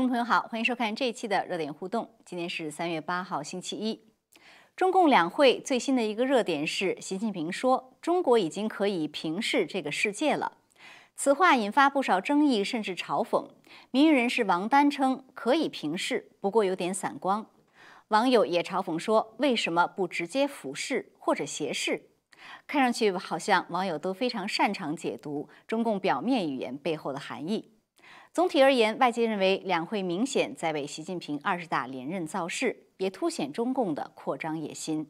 观众朋友好，欢迎收看这一期的热点互动。今天是三月八号，星期一。中共两会最新的一个热点是，习近平说中国已经可以平视这个世界了。此话引发不少争议，甚至嘲讽。民运人士王丹称可以平视，不过有点散光。网友也嘲讽说，为什么不直接俯视或者斜视？看上去好像网友都非常擅长解读中共表面语言背后的含义。总体而言，外界认为两会明显在为习近平二十大连任造势，也凸显中共的扩张野心。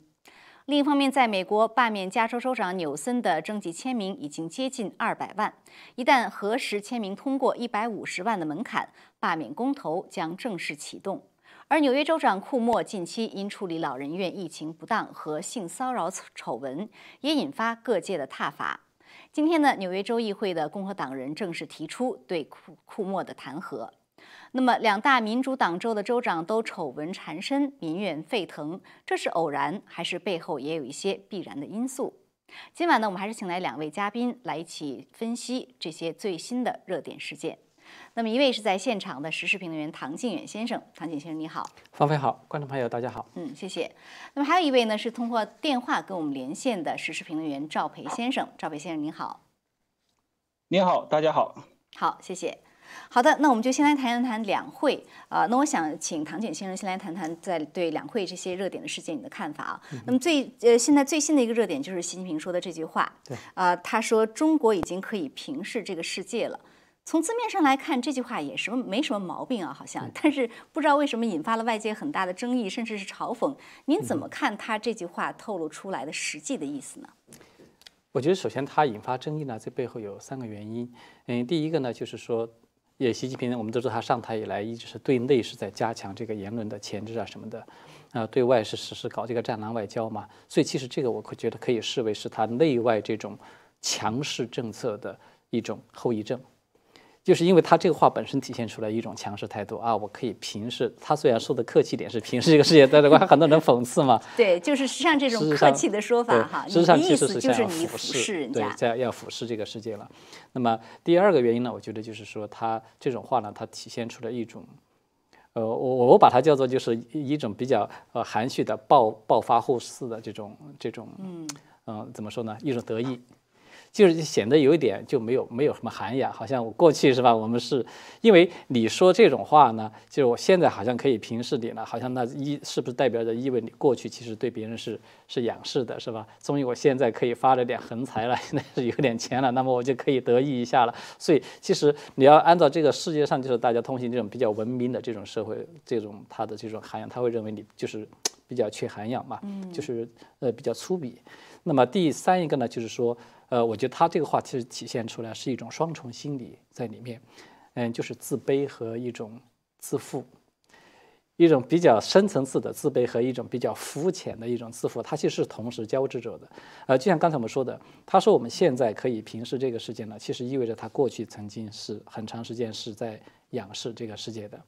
另一方面，在美国罢免加州州长纽森的征集签名已经接近二百万，一旦核实签名通过一百五十万的门槛，罢免公投将正式启动。而纽约州长库莫近期因处理老人院疫情不当和性骚扰丑闻，也引发各界的挞伐。今天呢，纽约州议会的共和党人正式提出对库库莫的弹劾。那么，两大民主党州的州长都丑闻缠身，民怨沸腾，这是偶然，还是背后也有一些必然的因素？今晚呢，我们还是请来两位嘉宾来一起分析这些最新的热点事件。那么，一位是在现场的时事评论员唐靖远先生，唐景先生你好，方飞好，观众朋友大家好，嗯，谢谢。那么还有一位呢是通过电话跟我们连线的时事评论员赵培先生，赵培先生您好，您好，大家好，好，谢谢。好的，那我们就先来谈一谈两会啊。那我想请唐景先生先来谈谈在对两会这些热点的事件你的看法啊。那么最呃现在最新的一个热点就是习近平说的这句话，对啊，他说中国已经可以平视这个世界了。从字面上来看，这句话也什么没什么毛病啊，好像，但是不知道为什么引发了外界很大的争议，甚至是嘲讽。您怎么看他这句话透露出来的实际的意思呢？我觉得首先它引发争议呢，这背后有三个原因。嗯，第一个呢，就是说，也习近平我们都知道他上台以来一直是对内是在加强这个言论的钳制啊什么的，啊，对外是实施搞这个战狼外交嘛。所以其实这个我会觉得可以视为是他内外这种强势政策的一种后遗症。就是因为他这个话本身体现出来一种强势态度啊，我可以平视他。虽然说的客气点是平视这个世界，但是很多人讽刺嘛。对，就是实际上这种客气的说法哈，实际上其实是想要俯视人家，对，在要俯视这个世界了。那么第二个原因呢，我觉得就是说他这种话呢，它体现出了一种，呃，我我把它叫做就是一种比较呃含蓄的暴暴发户似的这种这种嗯嗯怎么说呢，一种得意。就是显得有一点就没有没有什么涵养，好像我过去是吧？我们是因为你说这种话呢，就是我现在好像可以平视你了，好像那一是不是代表着意味你过去其实对别人是是仰视的，是吧？终于我现在可以发了点横财了，现在是有点钱了，那么我就可以得意一下了。所以其实你要按照这个世界上就是大家通行这种比较文明的这种社会，这种他的这种涵养，他会认为你就是比较缺涵养嘛，就是呃比较粗鄙。那么第三一个呢，就是说。呃，我觉得他这个话其实体现出来是一种双重心理在里面，嗯，就是自卑和一种自负，一种比较深层次的自卑和一种比较肤浅的一种自负，它其实是同时交织着的。呃，就像刚才我们说的，他说我们现在可以平视这个世界呢，其实意味着他过去曾经是很长时间是在仰视这个世界的。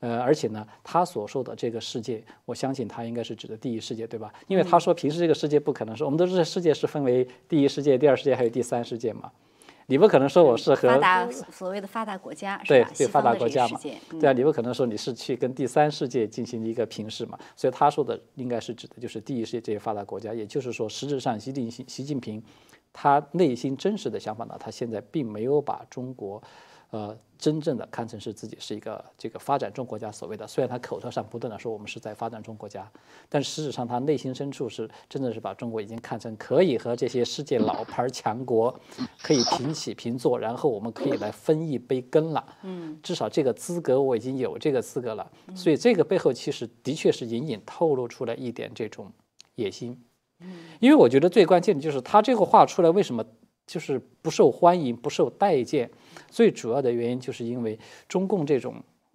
呃，而且呢，他所说的这个世界，我相信他应该是指的第一世界，对吧？因为他说平时这个世界不可能是，我们都知道世界是分为第一世界、第二世界还有第三世界嘛。你不可能说我是和发达所谓的发达国家对对发达国家嘛，对啊，你不可能说你是去跟第三世界进行一个平视嘛。所以他说的应该是指的就是第一世界这些发达国家，也就是说，实质上习近习习近平他内心真实的想法呢，他现在并没有把中国。呃，真正的看成是自己是一个这个发展中国家所谓的，虽然他口头上不断的说我们是在发展中国家，但实质上他内心深处是真的是把中国已经看成可以和这些世界老牌强国可以平起平坐，然后我们可以来分一杯羹了。嗯，至少这个资格我已经有这个资格了。所以这个背后其实的确是隐隐透露出来一点这种野心。嗯，因为我觉得最关键的就是他这个话出来为什么？就是不受欢迎、不受待见，最主要的原因就是因为中共这种，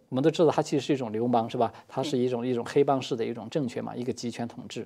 我们都知道它其实是一种流氓，是吧？它是一种一种黑帮式的一种政权嘛，一个集权统治。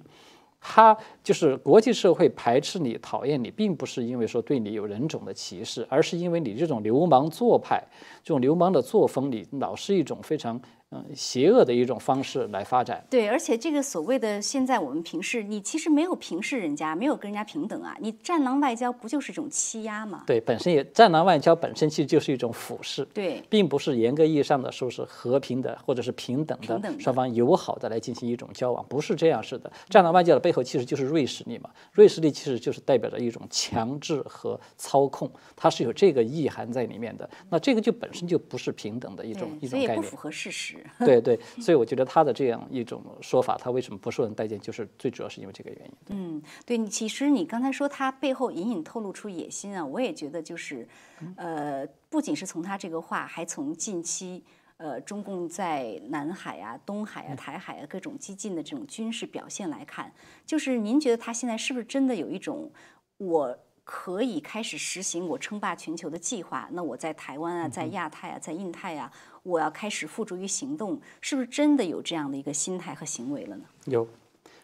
它就是国际社会排斥你、讨厌你，并不是因为说对你有人种的歧视，而是因为你这种流氓做派、这种流氓的作风，你老是一种非常。嗯邪恶的一种方式来发展。对，而且这个所谓的现在我们平视，你其实没有平视人家，没有跟人家平等啊，你战狼外交不就是一种欺压吗？对，本身也战狼外交本身其实就是一种俯视，对，并不是严格意义上的说是和平的或者是平等的，双方友好的来进行一种交往，不是这样式的。战狼外交的背后其实就是瑞士力嘛，瑞士力其实就是代表着一种强制和操控，它是有这个意涵在里面的。那这个就本身就不是平等的一种，一种概念所以不符。合事实。对对，所以我觉得他的这样一种说法，他为什么不受人待见，就是最主要是因为这个原因。嗯，对你，其实你刚才说他背后隐隐透露出野心啊，我也觉得就是，呃，不仅是从他这个话，还从近期。呃，中共在南海啊、东海啊、台海啊各种激进的这种军事表现来看，就是您觉得他现在是不是真的有一种我可以开始实行我称霸全球的计划？那我在台湾啊、在亚太啊、在印太啊，我要开始付诸于行动，是不是真的有这样的一个心态和行为了呢？有，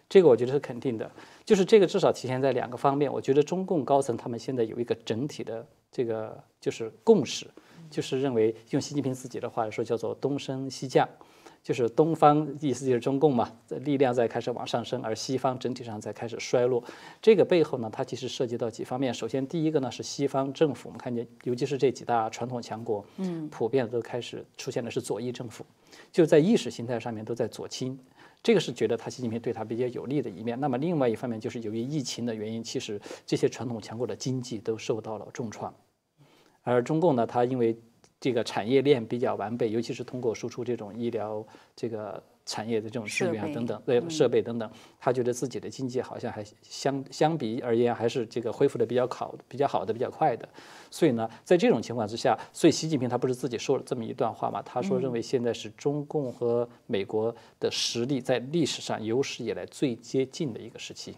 这个我觉得是肯定的，就是这个至少体现在两个方面。我觉得中共高层他们现在有一个整体的这个就是共识，就是认为用习近平自己的话来说叫做东升西降，就是东方意思就是中共嘛，力量在开始往上升，而西方整体上在开始衰落。这个背后呢，它其实涉及到几方面。首先，第一个呢是西方政府，我们看见，尤其是这几大传统强国，嗯，普遍都开始出现的是左翼政府，就在意识形态上面都在左倾。这个是觉得他习近平对他比较有利的一面。那么另外一方面就是由于疫情的原因，其实这些传统强国的经济都受到了重创，而中共呢，它因为这个产业链比较完备，尤其是通过输出这种医疗这个产业的这种资源啊等等，对设备等等，他觉得自己的经济好像还相相比而言还是这个恢复的比较好、比较好的、比较快的。所以呢，在这种情况之下，所以习近平他不是自己说了这么一段话嘛？他说认为现在是中共和美国的实力在历史上有史以来最接近的一个时期。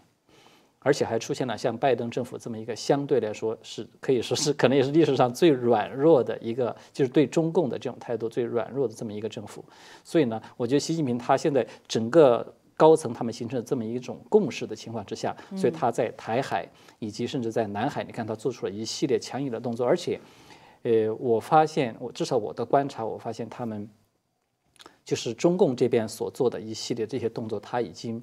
而且还出现了像拜登政府这么一个相对来说是可以说是可能也是历史上最软弱的一个，就是对中共的这种态度最软弱的这么一个政府。所以呢，我觉得习近平他现在整个高层他们形成了这么一种共识的情况之下，所以他在台海以及甚至在南海，你看他做出了一系列强硬的动作，而且，呃，我发现我至少我的观察，我发现他们就是中共这边所做的一系列这些动作，他已经。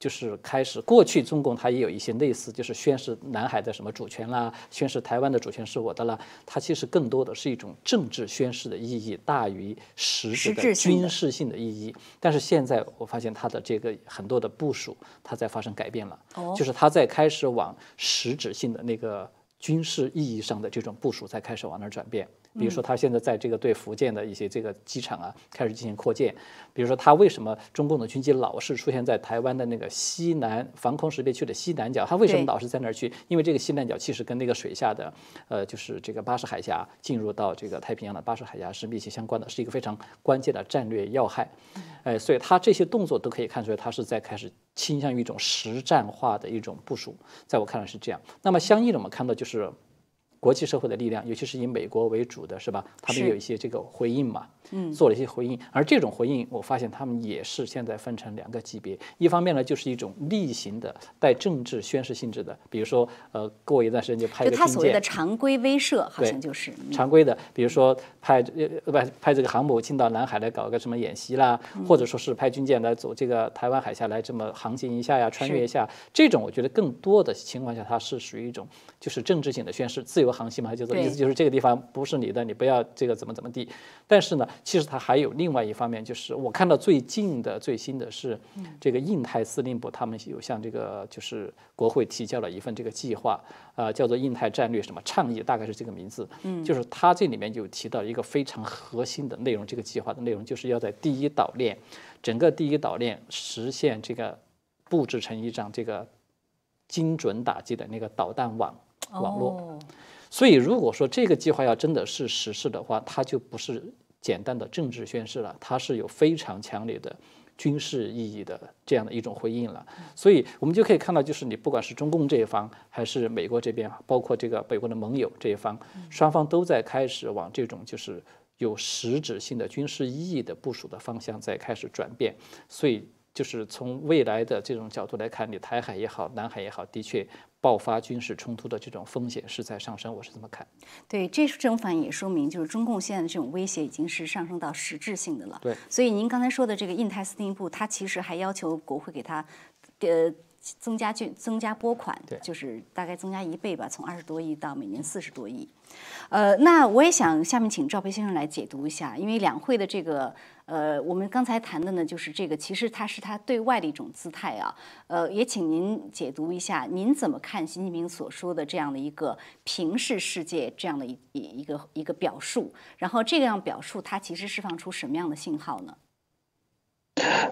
就是开始，过去中共它也有一些类似，就是宣示南海的什么主权啦，宣示台湾的主权是我的啦。它其实更多的是一种政治宣示的意义大于实质的军事性的意义。但是现在我发现它的这个很多的部署，它在发生改变了，哦就是它在开始往实质性的那个军事意义上的这种部署在开始往那儿转变。比如说，他现在在这个对福建的一些这个机场啊开始进行扩建。比如说，他为什么中共的军机老是出现在台湾的那个西南防空识别区的西南角？他为什么老是在那儿去？因为这个西南角其实跟那个水下的，呃，就是这个巴士海峡进入到这个太平洋的巴士海峡是密切相关的，是一个非常关键的战略要害。哎，所以他这些动作都可以看出来，他是在开始倾向于一种实战化的一种部署。在我看来是这样。那么相应的，我们看到就是。国际社会的力量，尤其是以美国为主的，是吧？他们有一些这个回应嘛，嗯，做了一些回应。而这种回应，我发现他们也是现在分成两个级别。一方面呢，就是一种例行的带政治宣示性质的，比如说，呃，过一段时间就派一就他所谓的，常规威慑，好像就是嗯常规的，比如说派呃不派这个航母进到南海来搞个什么演习啦，嗯或者说是派军舰来走这个台湾海峡来这么航行一下呀，穿越一下，这种我觉得更多的情况下它是属于一种就是政治性的宣示，自由航行嘛，就是意思就是这个地方不是你的，你不要这个怎么怎么地。但是呢，其实它还有另外一方面，就是我看到最近的最新的是这个印太司令部他们有向这个就是国会提交了一份这个计划，啊，叫做印太战略什么倡议，大概是这个名字。嗯，就是它这里面有提到一个非常核心的内容，这个计划的内容就是要在第一岛链，整个第一岛链实现这个布置成一张这个精准打击的那个导弹网网络。所以，如果说这个计划要真的是实施的话，它就不是简单的政治宣示了，它是有非常强烈的军事意义的这样的一种回应了。所以我们就可以看到，就是你不管是中共这一方，还是美国这边，包括这个美国的盟友这一方，双方都在开始往这种就是有实质性的军事意义的部署的方向在开始转变。所以。就是从未来的这种角度来看，你台海也好，南海也好，的确爆发军事冲突的这种风险是在上升，我是这么看。对，这这种反应也说明，就是中共现在的这种威胁已经是上升到实质性的了。对，所以您刚才说的这个印太司令部，它其实还要求国会给他，呃。增加军增加拨款，就是大概增加一倍吧，从二十多亿到每年四十多亿。呃，那我也想下面请赵培先生来解读一下，因为两会的这个呃，我们刚才谈的呢，就是这个其实它是它对外的一种姿态啊。呃，也请您解读一下，您怎么看习近平所说的这样的一个平视世界这样的一一个一个表述？然后这样表述它其实释放出什么样的信号呢？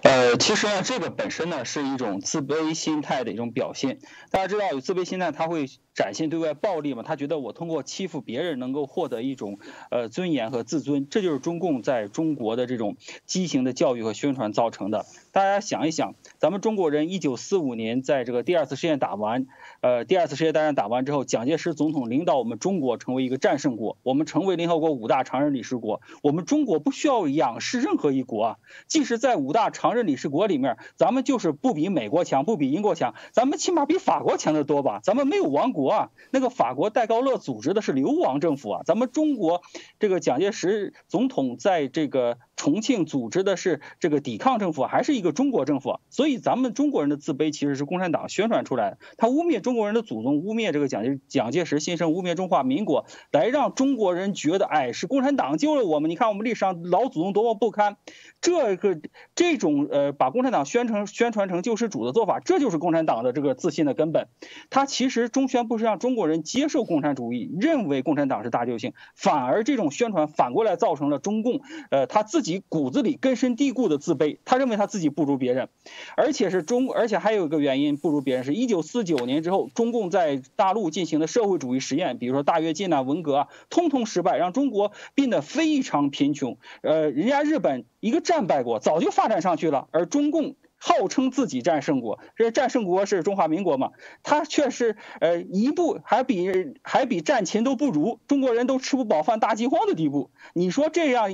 呃，其实呢，这个本身呢是一种自卑心态的一种表现。大家知道，有自卑心态，他会展现对外暴力嘛？他觉得我通过欺负别人能够获得一种呃尊严和自尊，这就是中共在中国的这种畸形的教育和宣传造成的。大家想一想，咱们中国人一九四五年在这个第二次世界打完，呃，第二次世界大战打完之后，蒋介石总统领导我们中国成为一个战胜国，我们成为联合国五大常任理事国。我们中国不需要仰视任何一国啊，即使在五大常任理事国里面，咱们就是不比美国强，不比英国强，咱们起码比法国强得多吧？咱们没有亡国啊，那个法国戴高乐组织的是流亡政府啊，咱们中国这个蒋介石总统在这个。重庆组织的是这个抵抗政府，还是一个中国政府？所以咱们中国人的自卑其实是共产党宣传出来的。他污蔑中国人的祖宗，污蔑这个蒋介蒋介石先生，污蔑中华民国，来让中国人觉得，哎，是共产党救了我们。你看我们历史上老祖宗多么不堪。这个这种呃，把共产党宣传宣传成救世主的做法，这就是共产党的这个自信的根本。他其实中宣不是让中国人接受共产主义，认为共产党是大救星，反而这种宣传反过来造成了中共呃他自己。骨子里根深蒂固的自卑，他认为他自己不如别人，而且是中，而且还有一个原因不如别人，是一九四九年之后，中共在大陆进行的社会主义实验，比如说大跃进啊、文革啊，通通失败，让中国变得非常贫穷。呃，人家日本一个战败国早就发展上去了，而中共。号称自己战胜国，这战胜国是中华民国嘛？他却是呃一步还比还比战前都不如，中国人都吃不饱饭、大饥荒的地步。你说这样，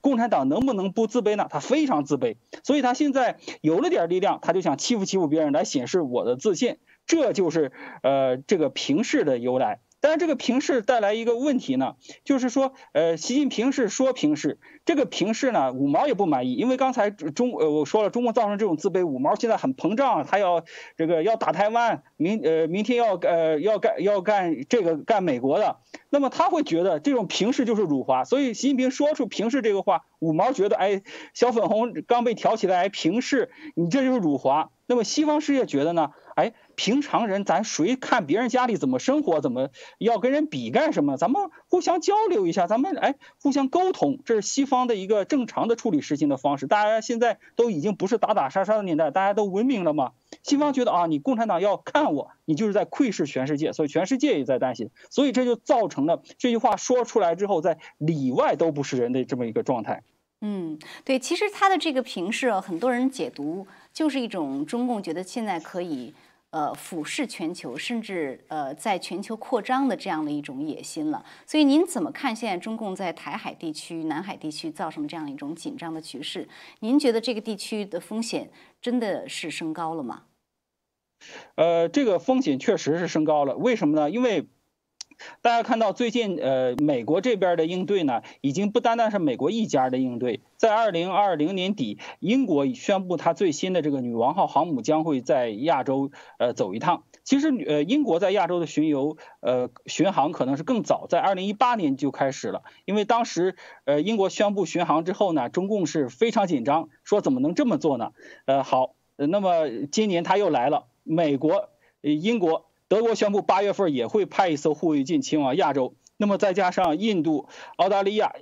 共产党能不能不自卑呢？他非常自卑，所以他现在有了点力量，他就想欺负欺负别人来显示我的自信，这就是呃这个平视的由来。但是这个平视带来一个问题呢，就是说，呃，习近平是说平视，这个平视呢，五毛也不满意，因为刚才中呃我说了，中国造成这种自卑，五毛现在很膨胀，他要这个要打台湾，明呃明天要呃要干要干这个干美国的，那么他会觉得这种平视就是辱华，所以习近平说出平视这个话，五毛觉得哎小粉红刚被挑起来平视，你这就是辱华，那么西方世界觉得呢？哎。平常人，咱谁看别人家里怎么生活，怎么要跟人比干什么？咱们互相交流一下，咱们哎互相沟通，这是西方的一个正常的处理事情的方式。大家现在都已经不是打打杀杀的年代，大家都文明了嘛。西方觉得啊，你共产党要看我，你就是在窥视全世界，所以全世界也在担心，所以这就造成了这句话说出来之后，在里外都不是人的这么一个状态。嗯，对，其实他的这个评视，很多人解读就是一种中共觉得现在可以。呃，俯视全球，甚至呃，在全球扩张的这样的一种野心了。所以您怎么看现在中共在台海地区、南海地区造成这样一种紧张的局势？您觉得这个地区的风险真的是升高了吗？呃，这个风险确实是升高了。为什么呢？因为。大家看到最近，呃，美国这边的应对呢，已经不单单是美国一家的应对。在二零二零年底，英国宣布它最新的这个女王号航母将会在亚洲呃走一趟。其实，呃，英国在亚洲的巡游，呃，巡航可能是更早，在二零一八年就开始了。因为当时，呃，英国宣布巡航之后呢，中共是非常紧张，说怎么能这么做呢？呃，好，那么今年他又来了，美国、英国。德国宣布八月份也会派一艘护卫舰前往亚洲，那么再加上印度、澳大利亚、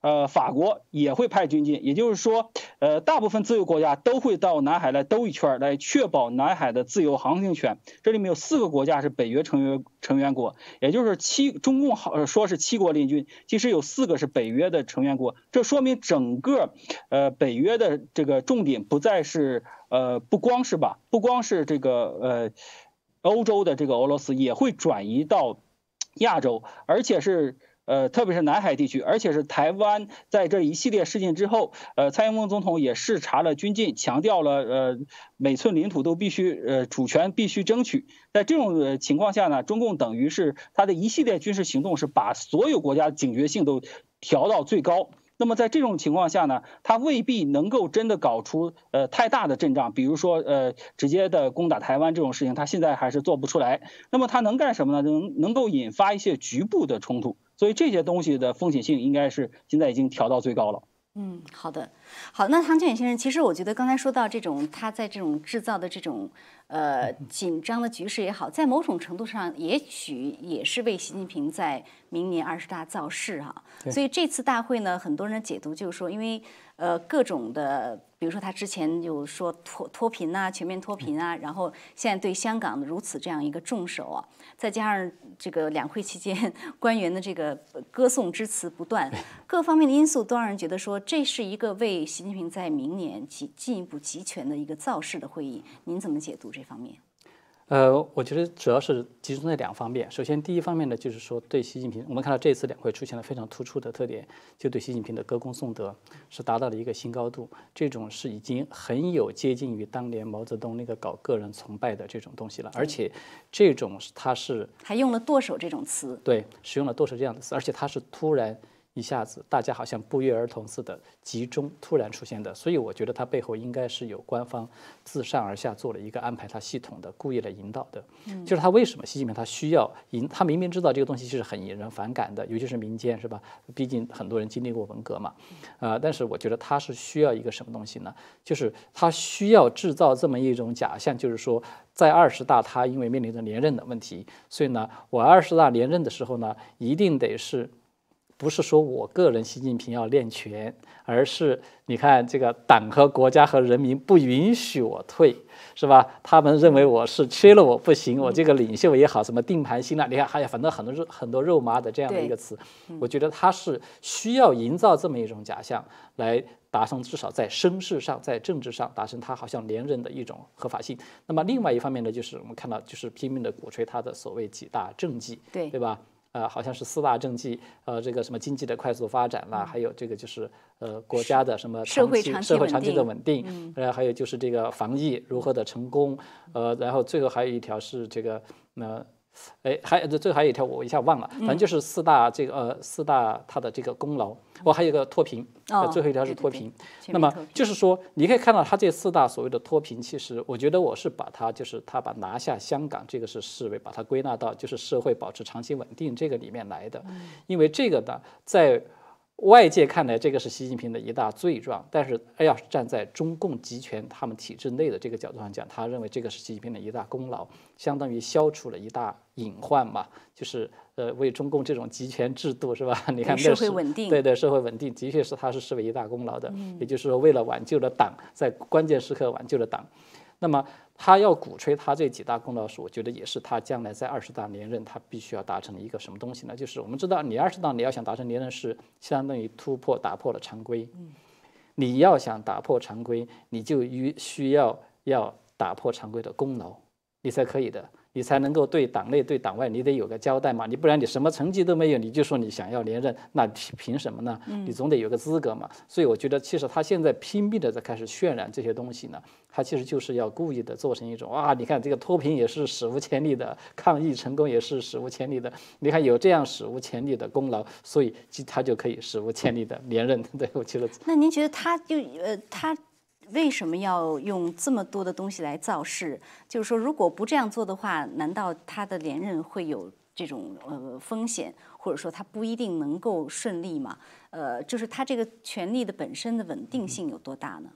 呃法国也会派军舰，也就是说，呃大部分自由国家都会到南海来兜一圈，来确保南海的自由航行权。这里面有四个国家是北约成员成员国，也就是七中共好说是七国联军，其实有四个是北约的成员国。这说明整个呃北约的这个重点不再是呃不光是吧，不光是这个呃。欧洲的这个俄罗斯也会转移到 亚洲，而且是呃，特别是南海地区，而且是台湾在这一系列事件之后，呃，蔡英文总统也视察了军进，强调了呃每寸领土都必须呃主权必须争取。在这种情况下呢，中共等于是他的一系列军事行动是把所有国家警觉性都调到最高。那么在这种情况下呢，他未必能够真的搞出呃太大的阵仗，比如说呃直接的攻打台湾这种事情，他现在还是做不出来。那么他能干什么呢？能能够引发一些局部的冲突，所以这些东西的风险性应该是现在已经调到最高了。嗯，好的，好，那唐建远先生，其实我觉得刚才说到这种他在这种制造的这种呃紧张的局势也好，在某种程度上，也许也是为习近平在明年二十大造势哈。所以这次大会呢，很多人解读就是说，因为呃各种的。比如说，他之前有说脱脱贫啊，全面脱贫啊，然后现在对香港的如此这样一个重手啊，再加上这个两会期间 官员的这个歌颂之词不断，各方面的因素都让人觉得说这是一个为习近平在明年进进一步集权的一个造势的会议。您怎么解读这方面？呃，我觉得主要是集中在两方面。首先，第一方面呢，就是说对习近平，我们看到这次两会出现了非常突出的特点，就对习近平的歌功颂德是达到了一个新高度。这种是已经很有接近于当年毛泽东那个搞个人崇拜的这种东西了。而且，这种他是还用了剁手这种词，对，使用了剁手这样的词，而且他是突然。一下子，大家好像不约而同似的集中突然出现的，所以我觉得它背后应该是有官方自上而下做了一个安排，它系统的故意来引导的。嗯，就是他为什么习近平他需要引，他明明知道这个东西是很引人反感的，尤其是民间是吧？毕竟很多人经历过文革嘛，啊，但是我觉得他是需要一个什么东西呢？就是他需要制造这么一种假象，就是说在二十大他因为面临着连任的问题，所以呢，我二十大连任的时候呢，一定得是。不是说我个人习近平要练拳，而是你看这个党和国家和人民不允许我退，是吧？他们认为我是缺了我不行，我这个领袖也好，什么定盘心了，你看还有反正很多肉很多肉麻的这样的一个词，我觉得他是需要营造这么一种假象，来达成至少在声势上，在政治上达成他好像连任的一种合法性。那么另外一方面呢，就是我们看到就是拼命的鼓吹他的所谓几大政绩，对对吧？呃，好像是四大政绩，呃，这个什么经济的快速发展啦，还有这个就是呃国家的什么社会社会长期的稳定，然后，还有就是这个防疫如何的成功，呃，然后最后还有一条是这个那。哎，还这最后还有一条，我一下忘了，反正就是四大这个呃四大它的这个功劳，我还有个脱贫，最后一条是脱贫。那么就是说，你可以看到它这四大所谓的脱贫，其实我觉得我是把它就是它把拿下香港这个是视为把它归纳到就是社会保持长期稳定这个里面来的，因为这个呢在。外界看来，这个是习近平的一大罪状，但是要是站在中共集权他们体制内的这个角度上讲，他认为这个是习近平的一大功劳，相当于消除了一大隐患嘛，就是呃为中共这种集权制度是吧？你看，社会稳定，对对，社会稳定的确是他是视为一大功劳的，也就是说为了挽救了党，在关键时刻挽救了党。那么他要鼓吹他这几大功劳时，我觉得也是他将来在二十大连任，他必须要达成的一个什么东西呢？就是我们知道，你二十大你要想达成连任，是相当于突破打破了常规。你要想打破常规，你就需需要要打破常规的功劳，你才可以的。你才能够对党内对党外，你得有个交代嘛，你不然你什么成绩都没有，你就说你想要连任，那凭什么呢？你总得有个资格嘛。所以我觉得，其实他现在拼命的在开始渲染这些东西呢，他其实就是要故意的做成一种啊，你看这个脱贫也是史无前例的，抗疫成功也是史无前例的，你看有这样史无前例的功劳，所以他就可以史无前例的连任。对我觉得，那您觉得他就呃他？为什么要用这么多的东西来造势？就是说，如果不这样做的话，难道他的连任会有这种呃风险，或者说他不一定能够顺利吗？呃，就是他这个权力的本身的稳定性有多大呢？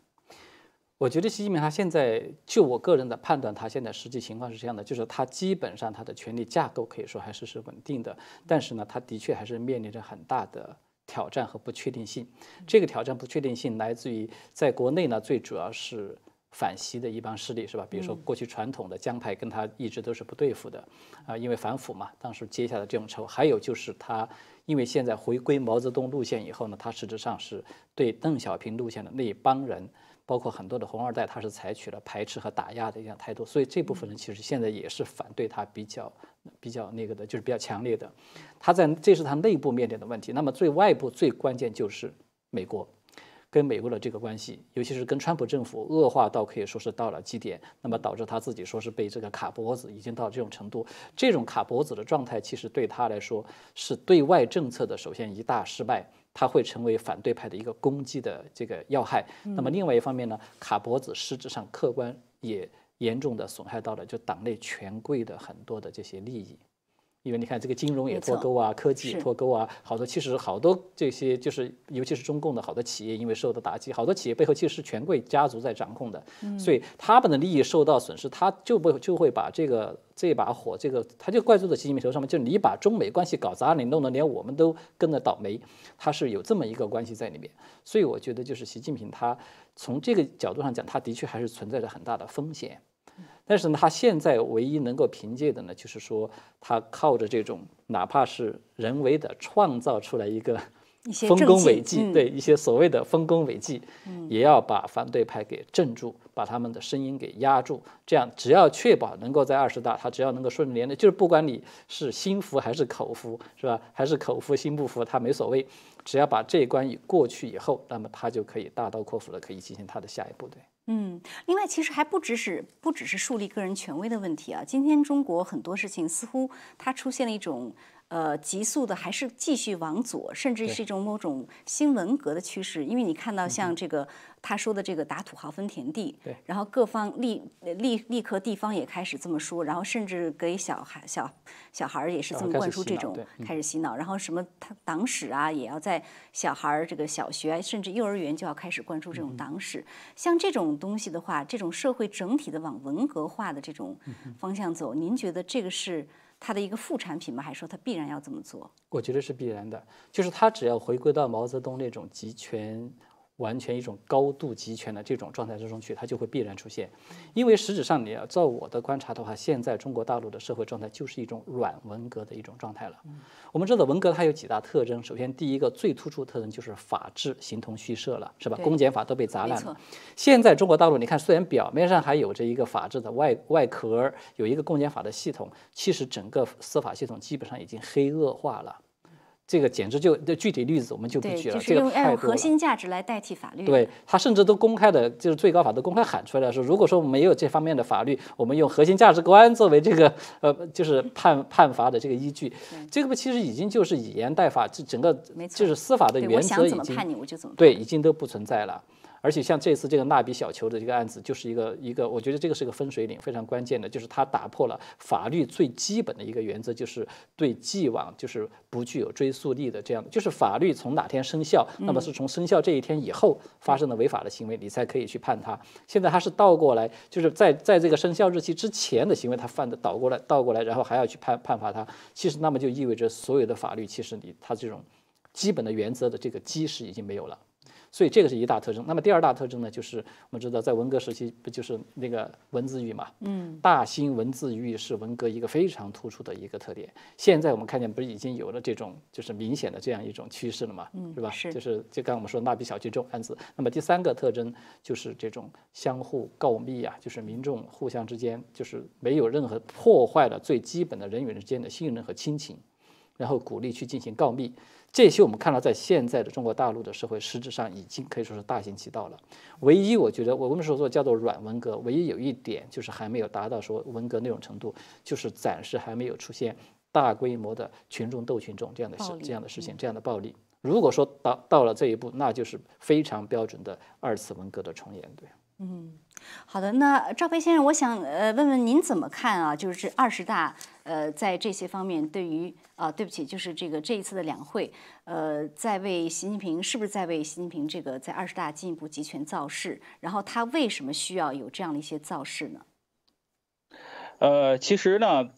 我觉得习近平他现在，就我个人的判断，他现在实际情况是这样的，就是他基本上他的权力架构可以说还是是稳定的，但是呢，他的确还是面临着很大的。挑战和不确定性，这个挑战不确定性来自于在国内呢，最主要是反西的一帮势力，是吧？比如说过去传统的江派跟他一直都是不对付的，啊，因为反腐嘛，当时接下的这种仇。还有就是他，因为现在回归毛泽东路线以后呢，他实质上是对邓小平路线的那一帮人。包括很多的红二代，他是采取了排斥和打压的一样态度，所以这部分人其实现在也是反对他比较比较那个的，就是比较强烈的。他在这是他内部面临的问题。那么最外部最关键就是美国。跟美国的这个关系，尤其是跟川普政府恶化到可以说是到了极点，那么导致他自己说是被这个卡脖子，已经到这种程度。这种卡脖子的状态，其实对他来说是对外政策的首先一大失败，他会成为反对派的一个攻击的这个要害。那么另外一方面呢，卡脖子实质上客观也严重的损害到了就党内权贵的很多的这些利益。因为你看，这个金融也脱钩啊，科技也脱钩啊，好多其实好多这些就是，尤其是中共的好多企业，因为受到打击，好多企业背后其实是权贵家族在掌控的，所以他们的利益受到损失，他就不就会把这个这把火，这个他就怪罪在习近平头上面，就是你把中美关系搞砸，你弄得连我们都跟着倒霉，他是有这么一个关系在里面，所以我觉得就是习近平他从这个角度上讲，他的确还是存在着很大的风险。但是呢，他现在唯一能够凭借的呢，就是说他靠着这种哪怕是人为的创造出来一个丰功伟绩，对一些所谓的丰功伟绩，也要把反对派给镇住，把他们的声音给压住。这样只要确保能够在二十大，他只要能够顺利连任，就是不管你是心服还是口服，是吧？还是口服心不服，他没所谓。只要把这一关过去以后，那么他就可以大刀阔斧的可以进行他的下一步，对。嗯，另外其实还不只是不只是树立个人权威的问题啊。今天中国很多事情似乎它出现了一种。呃，急速的还是继续往左，甚至是一种某种新文革的趋势。因为你看到像这个他说的这个打土豪分田地，对，然后各方立立立刻地方也开始这么说，然后甚至给小孩小小孩儿也是这么灌输这种开始洗脑，然后什么他党史啊，也要在小孩儿这个小学甚至幼儿园就要开始灌输这种党史。像这种东西的话，这种社会整体的往文革化的这种方向走，您觉得这个是？它的一个副产品吗？还是说它必然要这么做？我觉得是必然的，就是它只要回归到毛泽东那种集权。完全一种高度集权的这种状态之中去，它就会必然出现。因为实质上，你要照我的观察的话，现在中国大陆的社会状态就是一种软文革的一种状态了。我们知道文革它有几大特征，首先第一个最突出特征就是法治形同虚设了，是吧？公检法都被砸烂了。现在中国大陆，你看虽然表面上还有着一个法治的外外壳，有一个公检法的系统，其实整个司法系统基本上已经黑恶化了。这个简直就这具体例子我们就不举了，这个太多了。核心价值来代替法律。对他甚至都公开的，就是最高法都公开喊出来了，说如果说没有这方面的法律，我们用核心价值观作为这个呃，就是判判罚的这个依据。这个不其实已经就是以言代法，这整个就是司法的原则已经对已经都不存在了。而且像这次这个蜡笔小球的这个案子，就是一个一个，我觉得这个是个分水岭，非常关键的，就是它打破了法律最基本的一个原则，就是对既往就是不具有追溯力的这样，就是法律从哪天生效，那么是从生效这一天以后发生的违法的行为，你才可以去判他。现在他是倒过来，就是在在这个生效日期之前的行为，他犯的倒过来倒过来，然后还要去判判罚他。其实那么就意味着所有的法律，其实你他这种基本的原则的这个基石已经没有了。所以这个是一大特征。那么第二大特征呢，就是我们知道，在文革时期不就是那个文字狱嘛？嗯，大兴文字狱是文革一个非常突出的一个特点。现在我们看见，不是已经有了这种就是明显的这样一种趋势了嘛？嗯，是吧？是。就是就刚我们说蜡笔小新这种案子。那么第三个特征就是这种相互告密啊，就是民众互相之间就是没有任何破坏了最基本的人与人之间的信任和亲情，然后鼓励去进行告密。这些我们看到，在现在的中国大陆的社会，实质上已经可以说是大行其道了。唯一我觉得，我们所说叫做软文革，唯一有一点就是还没有达到说文革那种程度，就是暂时还没有出现大规模的群众斗群众这样的事、这样的事情、这样的暴力。如果说到到了这一步，那就是非常标准的二次文革的重演，对。嗯，好的。那赵飞先生，我想呃问问您怎么看啊？就是这二十大呃在这些方面对于啊，对不起，就是这个这一次的两会，呃，在为习近平是不是在为习近平这个在二十大进一步集权造势？然后他为什么需要有这样的一些造势呢？呃，其实呢，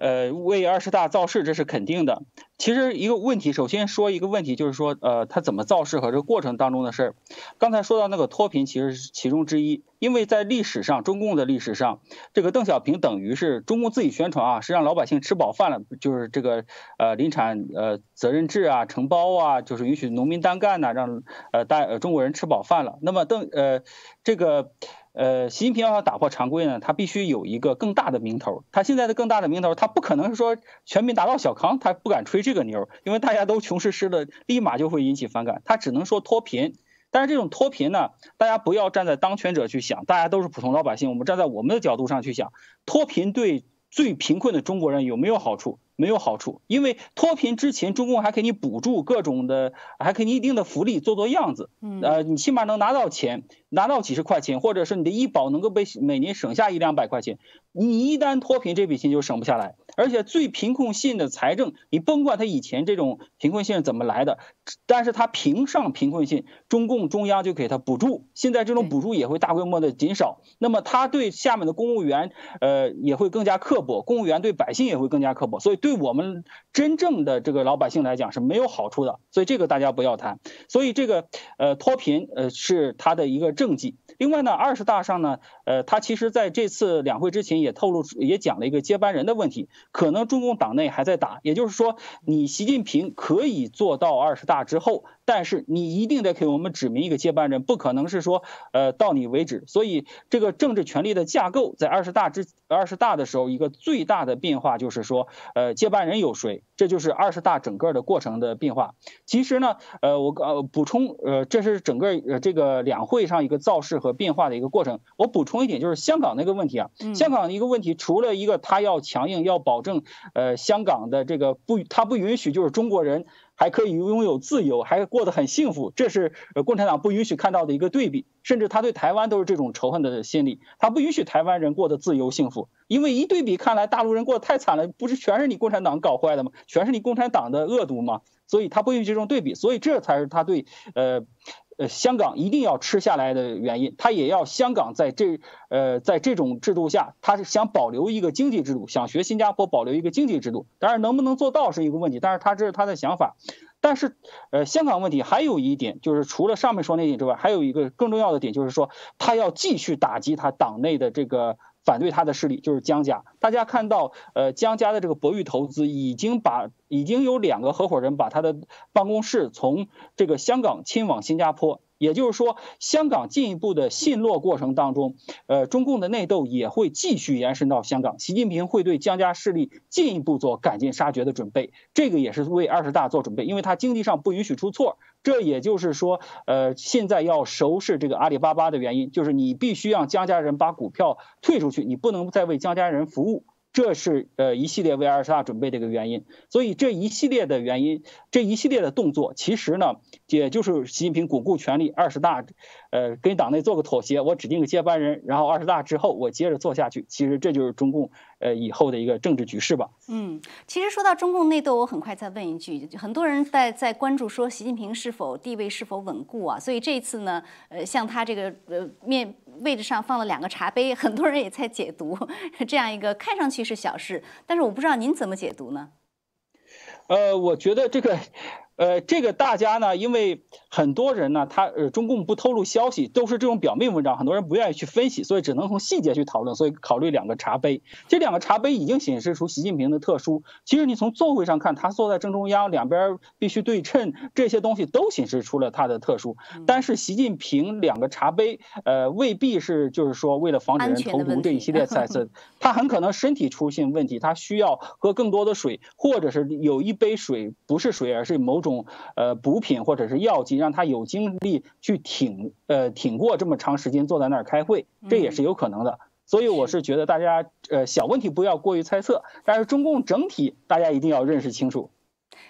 呃，为二十大造势这是肯定的。其实一个问题，首先说一个问题，就是说，呃，他怎么造势和这个过程当中的事儿。刚才说到那个脱贫，其实是其中之一。因为在历史上，中共的历史上，这个邓小平等于是中共自己宣传啊，是让老百姓吃饱饭了，就是这个呃临产呃责任制啊，承包啊，就是允许农民单干呐，让呃大呃中国人吃饱饭了。那么邓呃这个。呃，习近平要打破常规呢，他必须有一个更大的名头。他现在的更大的名头，他不可能是说全民达到小康，他不敢吹这个牛，因为大家都穷湿湿的，立马就会引起反感。他只能说脱贫，但是这种脱贫呢，大家不要站在当权者去想，大家都是普通老百姓，我们站在我们的角度上去想，脱贫对最贫困的中国人有没有好处？没有好处，因为脱贫之前，中共还给你补助各种的，还给你一定的福利，做做样子。呃，你起码能拿到钱，拿到几十块钱，或者是你的医保能够被每年省下一两百块钱。你一旦脱贫，这笔钱就省不下来。而且最贫困县的财政，你甭管他以前这种贫困县是怎么来的，但是他评上贫困县，中共中央就给他补助。现在这种补助也会大规模的减少，那么他对下面的公务员，呃，也会更加刻薄，公务员对百姓也会更加刻薄，所以对。对我们真正的这个老百姓来讲是没有好处的，所以这个大家不要谈。所以这个呃脱贫呃是他的一个政绩。另外呢，二十大上呢，呃，他其实在这次两会之前也透露也讲了一个接班人的问题，可能中共党内还在打，也就是说，你习近平可以做到二十大之后。但是你一定得给我们指明一个接班人，不可能是说，呃，到你为止。所以这个政治权力的架构在二十大之二十大的时候，一个最大的变化就是说，呃，接班人有谁？这就是二十大整个的过程的变化。其实呢，呃，我呃补充，呃，这是整个呃这个两会上一个造势和变化的一个过程。我补充一点，就是香港那个问题啊，香港的一个问题，除了一个他要强硬，要保证，呃，香港的这个不，他不允许就是中国人。还可以拥有自由，还过得很幸福，这是共产党不允许看到的一个对比。甚至他对台湾都是这种仇恨的心理，他不允许台湾人过得自由幸福。因为一对比，看来大陆人过得太惨了，不是全是你共产党搞坏的吗？全是你共产党的恶毒吗？所以他不允许这种对比，所以这才是他对呃。呃，香港一定要吃下来的原因，他也要香港在这呃，在这种制度下，他是想保留一个经济制度，想学新加坡保留一个经济制度。当然，能不能做到是一个问题，但是他这是他的想法。但是，呃，香港问题还有一点，就是除了上面说那点之外，还有一个更重要的点，就是说他要继续打击他党内的这个。反对他的势力就是江家。大家看到，呃，江家的这个博裕投资已经把已经有两个合伙人把他的办公室从这个香港迁往新加坡。也就是说，香港进一步的陷落过程当中，呃，中共的内斗也会继续延伸到香港。习近平会对江家势力进一步做赶尽杀绝的准备，这个也是为二十大做准备，因为他经济上不允许出错。这也就是说，呃，现在要收拾这个阿里巴巴的原因，就是你必须让江家人把股票退出去，你不能再为江家人服务。这是呃一系列为二十大准备的一个原因，所以这一系列的原因，这一系列的动作，其实呢，也就是习近平巩固权力，二十大，呃，跟党内做个妥协，我指定个接班人，然后二十大之后我接着做下去，其实这就是中共。呃，以后的一个政治局势吧。嗯，其实说到中共内斗，我很快再问一句，很多人在在关注说习近平是否地位是否稳固啊？所以这一次呢，呃，像他这个呃面位置上放了两个茶杯，很多人也在解读这样一个看上去是小事，但是我不知道您怎么解读呢？呃，我觉得这个。呃，这个大家呢，因为很多人呢，他呃，中共不透露消息，都是这种表面文章，很多人不愿意去分析，所以只能从细节去讨论，所以考虑两个茶杯。这两个茶杯已经显示出习近平的特殊。其实你从座位上看，他坐在正中央，两边必须对称，这些东西都显示出了他的特殊。但是习近平两个茶杯，呃，未必是就是说为了防止人投毒这一系列猜测，他很可能身体出现问题，他需要喝更多的水，或者是有一杯水不是水，而是某种。呃，补品或者是药剂，让他有精力去挺呃挺过这么长时间坐在那儿开会，这也是有可能的。所以我是觉得大家呃小问题不要过于猜测，但是中共整体大家一定要认识清楚。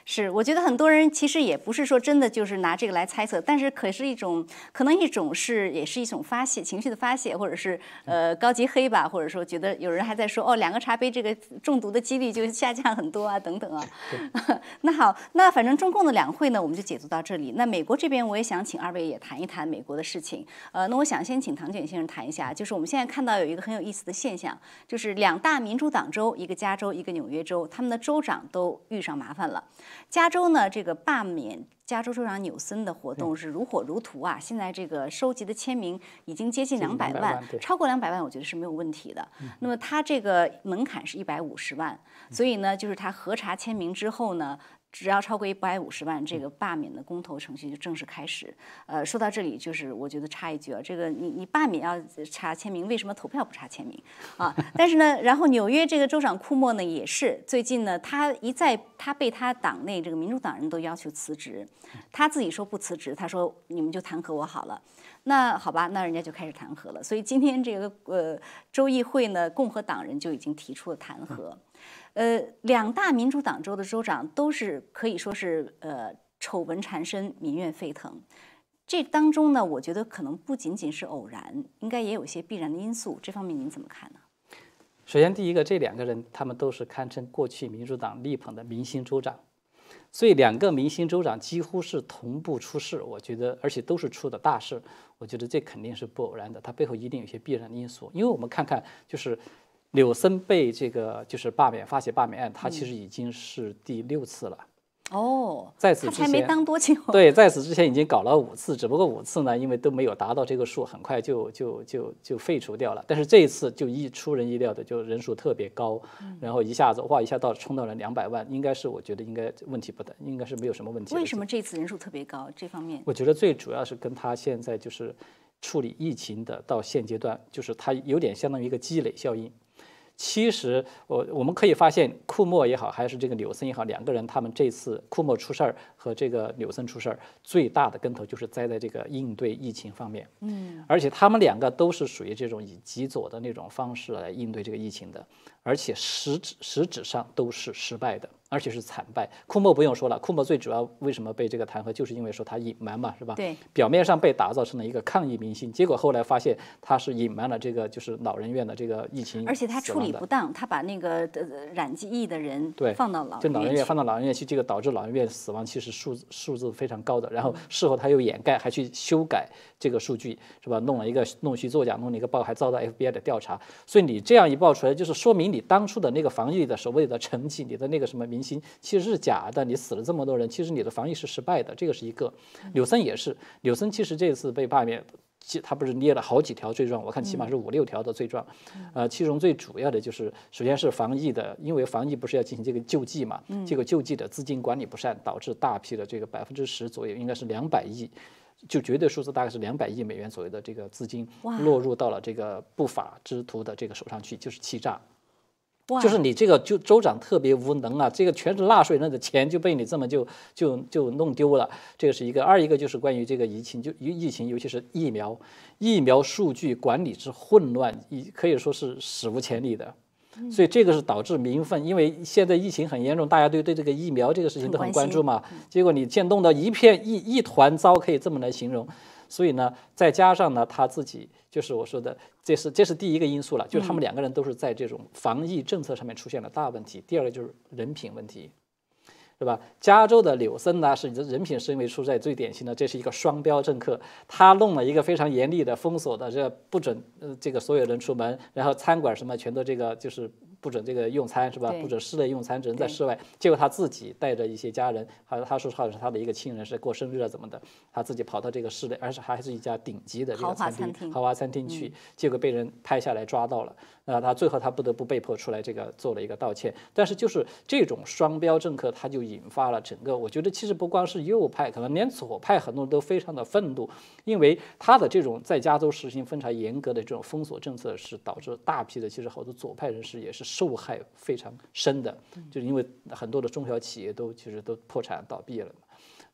是，我觉得很多人其实也不是说真的就是拿这个来猜测，但是可是一种可能一种是也是一种发泄情绪的发泄，或者是呃高级黑吧，或者说觉得有人还在说哦两个茶杯这个中毒的几率就下降很多啊等等啊。那好，那反正中共的两会呢我们就解读到这里。那美国这边我也想请二位也谈一谈美国的事情。呃，那我想先请唐卷先生谈一下，就是我们现在看到有一个很有意思的现象，就是两大民主党州，一个加州，一个纽约州，他们的州长都遇上麻烦了。加州呢，这个罢免加州州长纽森的活动是如火如荼啊！现在这个收集的签名已经接近两百万，超过两百万，我觉得是没有问题的。那么他这个门槛是一百五十万，所以呢，就是他核查签名之后呢。只要超过一百五十万，这个罢免的公投程序就正式开始。呃，说到这里，就是我觉得插一句啊，这个你你罢免要查签名，为什么投票不查签名啊？但是呢，然后纽约这个州长库莫呢，也是最近呢，他一再他被他党内这个民主党人都要求辞职，他自己说不辞职，他说你们就弹劾我好了。那好吧，那人家就开始弹劾了。所以今天这个呃州议会呢，共和党人就已经提出了弹劾。呃，两大民主党州的州长都是可以说是呃丑闻缠身，民怨沸腾。这当中呢，我觉得可能不仅仅是偶然，应该也有些必然的因素。这方面您怎么看呢？首先，第一个，这两个人他们都是堪称过去民主党力捧的明星州长，所以两个明星州长几乎是同步出事。我觉得，而且都是出的大事，我觉得这肯定是不偶然的，它背后一定有些必然的因素。因为我们看看，就是。柳森被这个就是罢免发起罢免案，他其实已经是第六次了。哦，在此之前没当多久。对，在此之前已经搞了五次，只不过五次呢，因为都没有达到这个数，很快就就就就废除掉了。但是这一次就一出人意料的，就人数特别高，然后一下子哇一下到冲到了两百万，应该是我觉得应该问题不大，应该是没有什么问题。为什么这次人数特别高？这方面，我觉得最主要是跟他现在就是处理疫情的到现阶段，就是他有点相当于一个积累效应。其实，我我们可以发现，库莫也好，还是这个纽森也好，两个人他们这次库莫出事儿和这个纽森出事儿，最大的跟头就是栽在这个应对疫情方面。嗯，而且他们两个都是属于这种以极左的那种方式来应对这个疫情的，而且实质实质上都是失败的。而且是惨败，库莫不用说了，库莫最主要为什么被这个弹劾，就是因为说他隐瞒嘛，是吧？对。表面上被打造成了一个抗疫明星，结果后来发现他是隐瞒了这个就是老人院的这个疫情，而且他处理不当，他把那个染疫的人对放到老就老人院放到老人院去，这个导致老人院死亡其实数数字非常高的。然后事后他又掩盖，还去修改这个数据，是吧？弄了一个弄虚作假，弄了一个报，还遭到 FBI 的调查。所以你这样一爆出来，就是说明你当初的那个防疫的所谓的成绩，你的那个什么其实是。假的，你死了这么多人，其实你的防疫是失败的，这个是一个。柳森也是，柳森其实这次被罢免，其他不是捏了好几条罪状，我看起码是五六条的罪状，呃，其中最主要的就是，首先是防疫的，因为防疫不是要进行这个救济嘛，这个救济的资金管理不善，导致大批的这个百分之十左右，应该是两百亿，就绝对数字大概是两百亿美元左右的这个资金落入到了这个不法之徒的这个手上去，就是欺诈。就是你这个就州长特别无能啊，这个全是纳税人的钱就被你这么就就就弄丢了，这个是一个。二一个就是关于这个疫情，就疫疫情，尤其是疫苗，疫苗数据管理之混乱，已可以说是史无前例的。所以这个是导致民愤，因为现在疫情很严重，大家对对这个疫苗这个事情都很关注嘛。结果你见弄到一片一一团糟，可以这么来形容。所以呢，再加上呢，他自己就是我说的，这是这是第一个因素了，就是他们两个人都是在这种防疫政策上面出现了大问题。第二个就是人品问题，是吧？加州的柳森呢，是人品是因为出在最典型的，这是一个双标政客，他弄了一个非常严厉的封锁的，这不准呃这个所有人出门，然后餐馆什么全都这个就是。不准这个用餐是吧？不准室内用餐，只能在室外。结果他自己带着一些家人，还他说好像是他的一个亲人是过生日啊怎么的，他自己跑到这个室内，而且还是一家顶级的这个餐厅，豪华餐厅去，结果被人拍下来抓到了。那他最后他不得不被迫出来这个做了一个道歉。但是就是这种双标政客，他就引发了整个，我觉得其实不光是右派，可能连左派很多人都非常的愤怒，因为他的这种在加州实行非常严格的这种封锁政策，是导致大批的其实好多左派人士也是。受害非常深的，就是因为很多的中小企业都其实都破产倒闭了，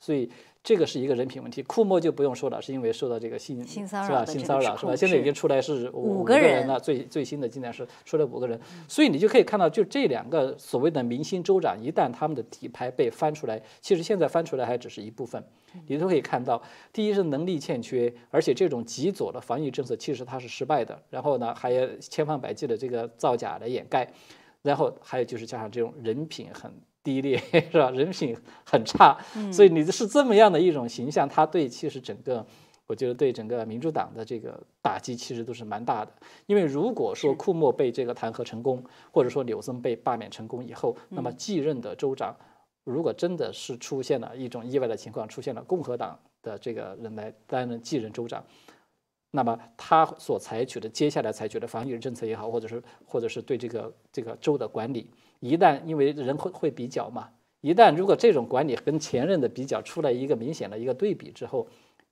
所以这个是一个人品问题。库莫就不用说了，是因为受到这个性性骚扰是吧？性骚扰是吧？现在已经出来是五个人了，最最新的今年是出来五个人，所以你就可以看到，就这两个所谓的明星州长，一旦他们的底牌被翻出来，其实现在翻出来还只是一部分。你都可以看到，第一是能力欠缺，而且这种极左的防疫政策其实它是失败的。然后呢，还有千方百计的这个造假来掩盖，然后还有就是加上这种人品很低劣，是吧？人品很差，所以你是这么样的一种形象，他对其实整个，我觉得对整个民主党的这个打击其实都是蛮大的。因为如果说库莫被这个弹劾成功，或者说柳森被罢免成功以后，那么继任的州长。如果真的是出现了一种意外的情况，出现了共和党的这个人来担任继任州长，那么他所采取的接下来采取的防疫政策也好，或者是或者是对这个这个州的管理，一旦因为人会会比较嘛，一旦如果这种管理跟前任的比较出来一个明显的一个对比之后。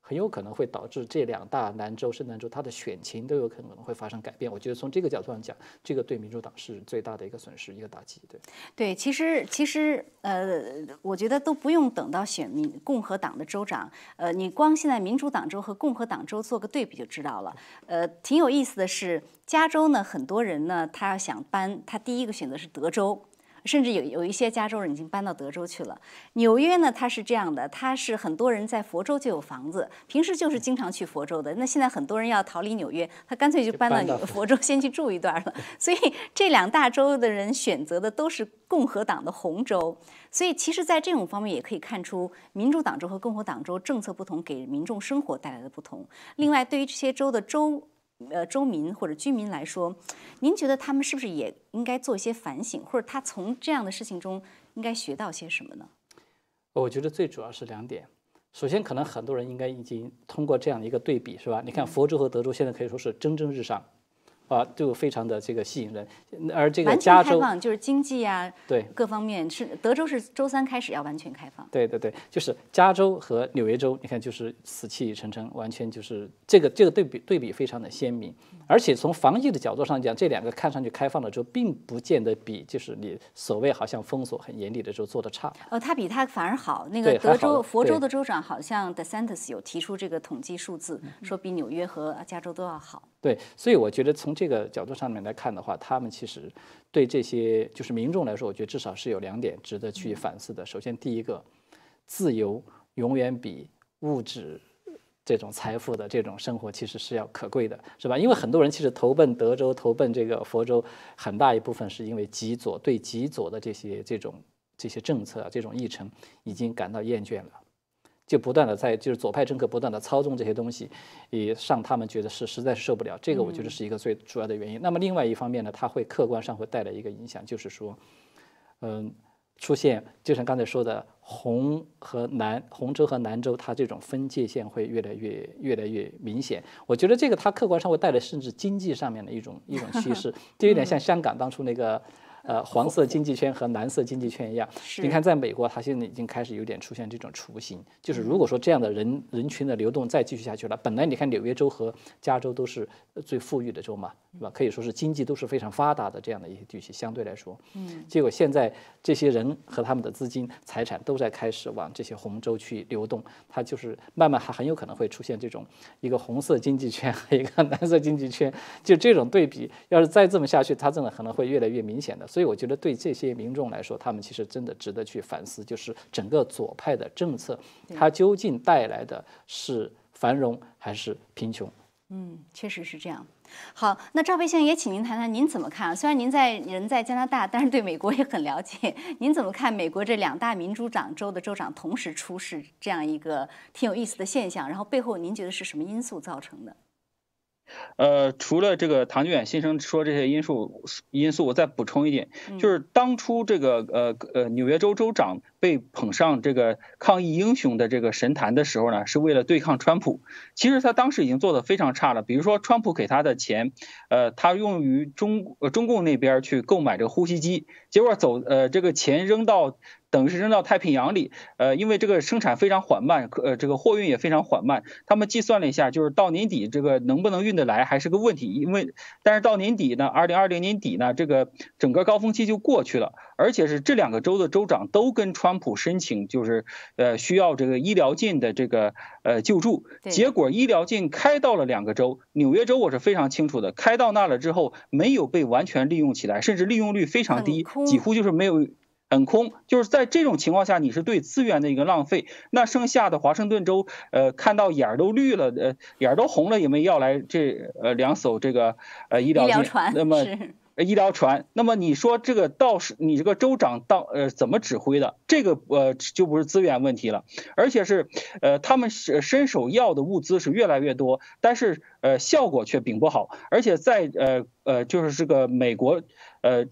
很有可能会导致这两大南州、深南州它的选情都有可能会发生改变。我觉得从这个角度上讲，这个对民主党是最大的一个损失、一个打击。对，对，其实其实呃，我觉得都不用等到选民共和党的州长，呃，你光现在民主党州和共和党州做个对比就知道了。呃，挺有意思的是，加州呢，很多人呢，他要想搬，他第一个选择是德州。甚至有有一些加州人已经搬到德州去了。纽约呢，它是这样的，它是很多人在佛州就有房子，平时就是经常去佛州的。那现在很多人要逃离纽约，他干脆就搬到佛州先去住一段了。所以这两大州的人选择的都是共和党的红州。所以其实，在这种方面也可以看出，民主党州和共和党州政策不同，给民众生活带来的不同。另外，对于这些州的州。呃，州民或者居民来说，您觉得他们是不是也应该做一些反省，或者他从这样的事情中应该学到些什么呢？我觉得最主要是两点。首先，可能很多人应该已经通过这样的一个对比，是吧？你看，佛州和德州现在可以说是蒸蒸日上。啊，就非常的这个吸引人，而这个加州就是经济啊，对。各方面是德州是周三开始要完全开放，对对对，就是加州和纽约州，你看就是死气沉沉，完全就是这个这个对比对比非常的鲜明，而且从防疫的角度上讲，这两个看上去开放了之后，并不见得比就是你所谓好像封锁很严厉的时候做的差。呃，它比它反而好，那个德州佛州的州长好像 DeSantis 有提出这个统计数字，说比纽约和加州都要好。对，所以我觉得从这个角度上面来看的话，他们其实对这些就是民众来说，我觉得至少是有两点值得去反思的。首先，第一个，自由永远比物质这种财富的这种生活其实是要可贵的，是吧？因为很多人其实投奔德州、投奔这个佛州，很大一部分是因为极左对极左的这些这种这些政策、这种议程已经感到厌倦了。就不断的在就是左派政客不断的操纵这些东西，也让他们觉得是实在是受不了。这个我觉得是一个最主要的原因。那么另外一方面呢，它会客观上会带来一个影响，就是说，嗯，出现就像刚才说的红和蓝，红州和南州，它这种分界线会越来越越来越明显。我觉得这个它客观上会带来甚至经济上面的一种一种趋势，就有点像香港当初那个。呃，黄色经济圈和蓝色经济圈一样，你看，在美国，它现在已经开始有点出现这种雏形。就是如果说这样的人人群的流动再继续下去了，本来你看纽约州和加州都是最富裕的州嘛，是吧？可以说是经济都是非常发达的这样的一些地区，相对来说，嗯，结果现在这些人和他们的资金、财产都在开始往这些红州去流动，它就是慢慢还很有可能会出现这种一个红色经济圈和一个 蓝色经济圈，就这种对比，要是再这么下去，它真的可能会越来越明显的。所以我觉得对这些民众来说，他们其实真的值得去反思，就是整个左派的政策，它究竟带来的是繁荣还是贫穷？嗯，确实是这样。好，那赵飞先生也请您谈谈，您怎么看？虽然您在人在加拿大，但是对美国也很了解。您怎么看美国这两大民主党州的州长同时出事这样一个挺有意思的现象？然后背后您觉得是什么因素造成的？呃，除了这个唐俊远先生说这些因素因素，我再补充一点，就是当初这个呃呃纽约州州长被捧上这个抗疫英雄的这个神坛的时候呢，是为了对抗川普。其实他当时已经做得非常差了，比如说川普给他的钱，呃，他用于中呃中共那边去购买这个呼吸机，结果走呃这个钱扔到。等于是扔到太平洋里，呃，因为这个生产非常缓慢，呃，这个货运也非常缓慢。他们计算了一下，就是到年底这个能不能运得来还是个问题。因为，但是到年底呢，二零二零年底呢，这个整个高峰期就过去了，而且是这两个州的州长都跟川普申请，就是呃需要这个医疗进的这个呃救助。结果医疗进开到了两个州，纽约州我是非常清楚的，开到那了之后没有被完全利用起来，甚至利用率非常低，几乎就是没有。很空，就是在这种情况下，你是对资源的一个浪费。那剩下的华盛顿州，呃，看到眼儿都绿了，呃，眼儿都红了，也没要来这呃两艘这个呃医疗船。那么医疗船，那么你说这个到是你这个州长到呃怎么指挥的？这个呃就不是资源问题了，而且是呃他们是伸手要的物资是越来越多，但是呃效果却并不好，而且在呃呃就是这个美国呃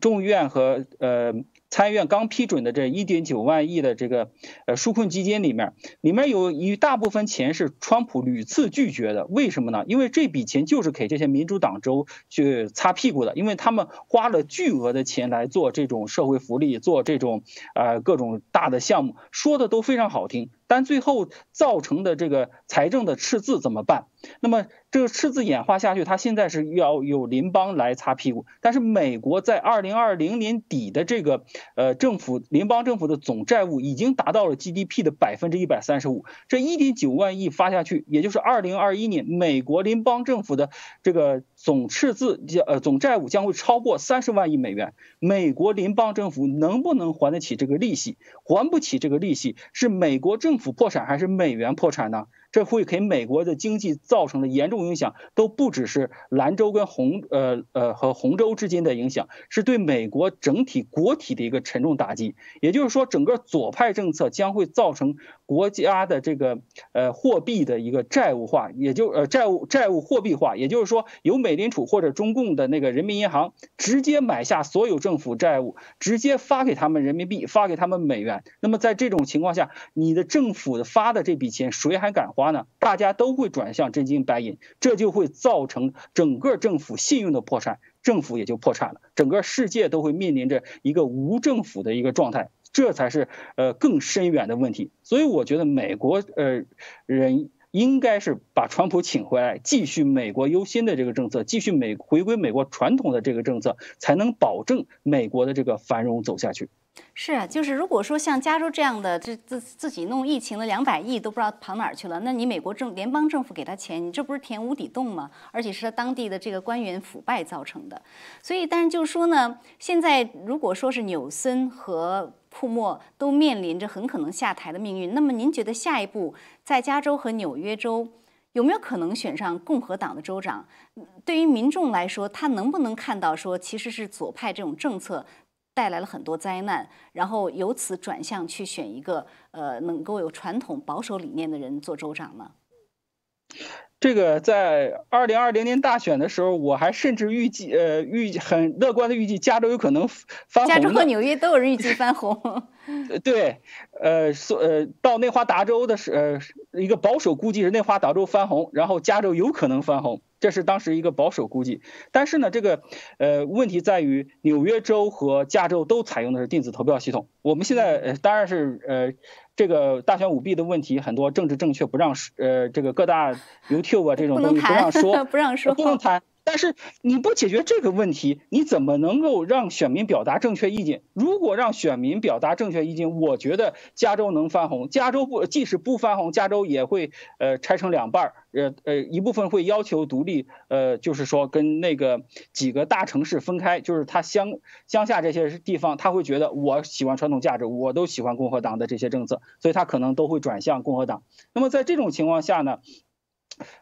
众议院和呃。参议院刚批准的这一点九万亿的这个呃纾困基金里面，里面有一大部分钱是川普屡次拒绝的。为什么呢？因为这笔钱就是给这些民主党州去擦屁股的，因为他们花了巨额的钱来做这种社会福利，做这种呃各种大的项目，说的都非常好听。但最后造成的这个财政的赤字怎么办？那么这个赤字演化下去，它现在是要有邻邦来擦屁股。但是美国在二零二零年底的这个呃政府联邦政府的总债务已经达到了 GDP 的百分之一百三十五，这一点九万亿发下去，也就是二零二一年美国联邦政府的这个总赤字呃总债务将会超过三十万亿美元。美国联邦政府能不能还得起这个利息？还不起这个利息，是美国政府破产还是美元破产呢？这会给美国的经济造成的严重影响，都不只是兰州跟红呃呃和红州之间的影响，是对美国整体国体的一个沉重打击。也就是说，整个左派政策将会造成国家的这个呃货币的一个债务化，也就呃债务债务货币化。也就是说，由美联储或者中共的那个人民银行直接买下所有政府债务，直接发给他们人民币，发给他们美元。那么在这种情况下，你的政府发的这笔钱，谁还敢？花呢，大家都会转向真金白银，这就会造成整个政府信用的破产，政府也就破产了，整个世界都会面临着一个无政府的一个状态，这才是呃更深远的问题。所以我觉得美国呃人应该是把川普请回来，继续美国优先的这个政策，继续美回归美国传统的这个政策，才能保证美国的这个繁荣走下去。是啊，就是如果说像加州这样的，这自自己弄疫情的两百亿都不知道跑哪儿去了，那你美国政联邦政府给他钱，你这不是填无底洞吗？而且是他当地的这个官员腐败造成的。所以，但是就是说呢，现在如果说是纽森和库莫都面临着很可能下台的命运，那么您觉得下一步在加州和纽约州有没有可能选上共和党的州长？对于民众来说，他能不能看到说其实是左派这种政策？带来了很多灾难，然后由此转向去选一个呃能够有传统保守理念的人做州长呢？这个在二零二零年大选的时候，我还甚至预计呃预很乐观的预计加州有可能翻红。加州和纽约都有人预计翻红。对，呃，所呃到内华达州的是呃一个保守估计是内华达州翻红，然后加州有可能翻红。这是当时一个保守估计，但是呢，这个呃问题在于纽约州和加州都采用的是电子投票系统。我们现在呃当然是呃这个大选舞弊的问题，很多政治正确不让呃这个各大 YouTube 啊这种东西不让说，不让说，不能谈。但是你不解决这个问题，你怎么能够让选民表达正确意见？如果让选民表达正确意见，我觉得加州能翻红。加州不，即使不翻红，加州也会呃拆成两半儿，呃呃一部分会要求独立，呃就是说跟那个几个大城市分开，就是他乡乡下这些地方，他会觉得我喜欢传统价值，我都喜欢共和党的这些政策，所以他可能都会转向共和党。那么在这种情况下呢？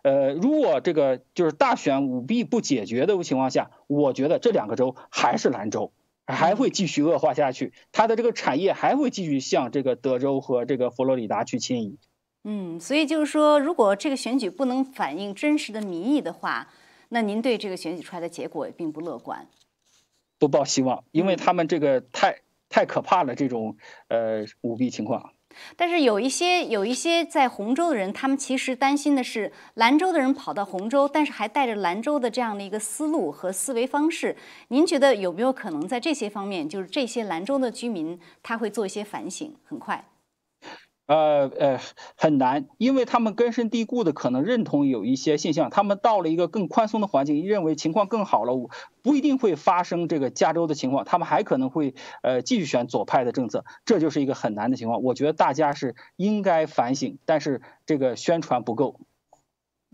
呃，如果这个就是大选舞弊不解决的情况下，我觉得这两个州还是蓝州，还会继续恶化下去，它的这个产业还会继续向这个德州和这个佛罗里达去迁移。嗯，所以就是说，如果这个选举不能反映真实的民意的话，那您对这个选举出来的结果也并不乐观。不抱希望，因为他们这个太太可怕了，这种呃舞弊情况。但是有一些有一些在洪州的人，他们其实担心的是兰州的人跑到洪州，但是还带着兰州的这样的一个思路和思维方式。您觉得有没有可能在这些方面，就是这些兰州的居民他会做一些反省？很快。呃呃，很难，因为他们根深蒂固的可能认同有一些现象，他们到了一个更宽松的环境，认为情况更好了，不一定会发生这个加州的情况，他们还可能会呃继续选左派的政策，这就是一个很难的情况。我觉得大家是应该反省，但是这个宣传不够。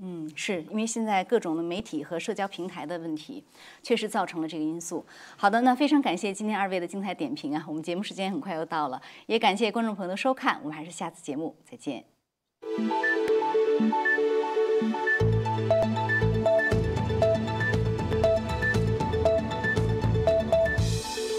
嗯，是因为现在各种的媒体和社交平台的问题，确实造成了这个因素。好的，那非常感谢今天二位的精彩点评啊，我们节目时间很快又到了，也感谢观众朋友的收看，我们还是下次节目再见。